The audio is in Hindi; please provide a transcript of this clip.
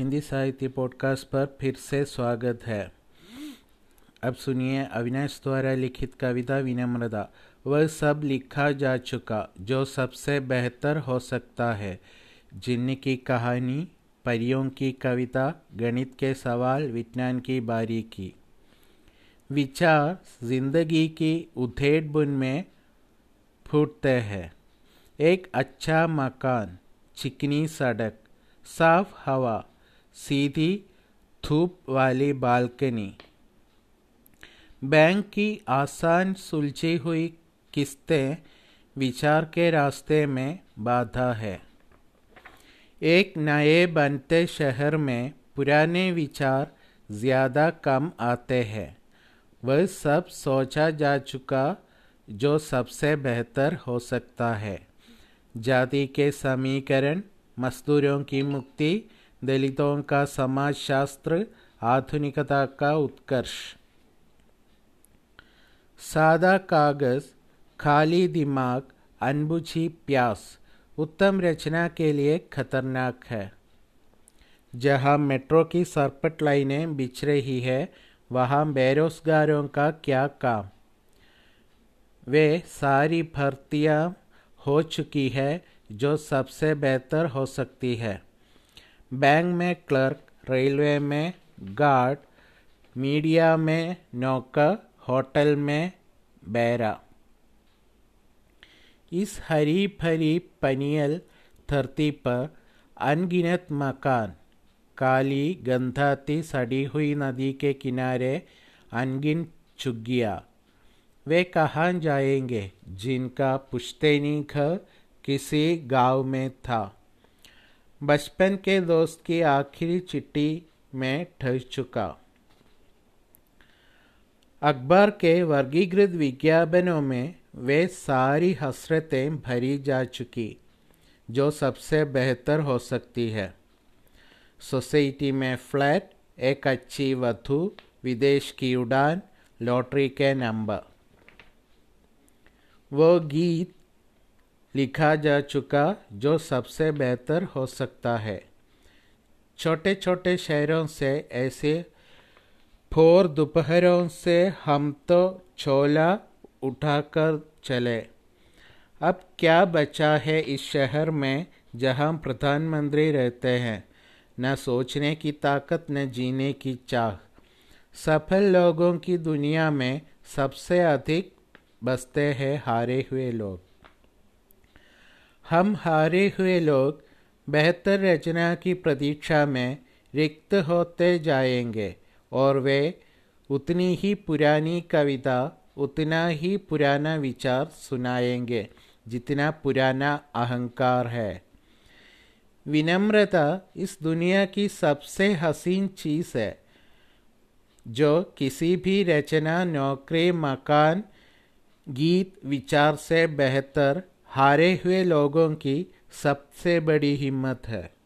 हिंदी साहित्य पॉडकास्ट पर फिर से स्वागत है। अब सुनिए अविनाश द्वारा लिखित कविता विनम्रता। वह सब लिखा जा चुका, जो सबसे बेहतर हो सकता है। जिन्न की कहानी, परियों की कविता, गणित के सवाल, विज्ञान की बारीकी विचार ज़िंदगी की उधेड़ बुन में फूटते हैं। एक अच्छा मकान, चिकनी सड़क, साफ़ हवा सीधी धूप वाली बालकनी। बैंक की आसान सुलझी हुई किस्तें विचार के रास्ते में बाधा है। एक नए बनते शहर में पुराने विचार ज़्यादा कम आते हैं। वह सब सोचा जा चुका जो सबसे बेहतर हो सकता है। जाति के समीकरण, मजदूरों की मुक्ति दलितों का समाजशास्त्र आधुनिकता का उत्कर्ष सादा कागज़ खाली दिमाग अनबुझी प्यास उत्तम रचना के लिए खतरनाक है जहाँ मेट्रो की सरपट लाइनें बिछ रही है वहाँ बेरोजगारों का क्या काम वे सारी भर्तियाँ हो चुकी है जो सबसे बेहतर हो सकती है बैंक में क्लर्क, रेलवे में गार्ड, मीडिया में नौकर, होटल में बैरा। इस हरी भरी पनियल धरती पर अनगिनत मकान, काली गंधाती सड़ी हुई नदी के किनारे अनगिन चुग्गिया। वे कहाँ जाएँगे जिनका पुश्तैनी घर किसी गाँव में था? बचपन के दोस्त की आखिरी चिट्ठी में ठह चुका। अखबार के वर्गीकृत विज्ञापनों में वे सारी हसरतें भरी जा चुकी, जो सबसे बेहतर हो सकती है। सोसाइटी में फ्लैट, एक अच्छी वधु, विदेश की उड़ान, लॉटरी के नंबर। वो गीत लिखा जा चुका जो सबसे बेहतर हो सकता है। छोटे छोटे शहरों से ऐसे फोर दोपहरों से हम तो छोला उठाकर चले। अब क्या बचा है इस शहर में जहाँ प्रधानमंत्री रहते हैं? न सोचने की ताकत, न जीने की चाह। सफल लोगों की दुनिया में सबसे अधिक बसते हैं हारे हुए लोग। हम हारे हुए लोग बेहतर रचना की प्रतीक्षा में रिक्त होते जाएँगे और वे उतनी ही पुरानी कविता, उतना ही पुराना विचार सुनाएँगे जितना पुराना अहंकार है। विनम्रता इस दुनिया की सबसे हसीन चीज़ है, जो किसी भी रचना, नौकरी, मकान, गीत, विचार से बेहतर हारे हुए लोगों की सबसे बड़ी हिम्मत है।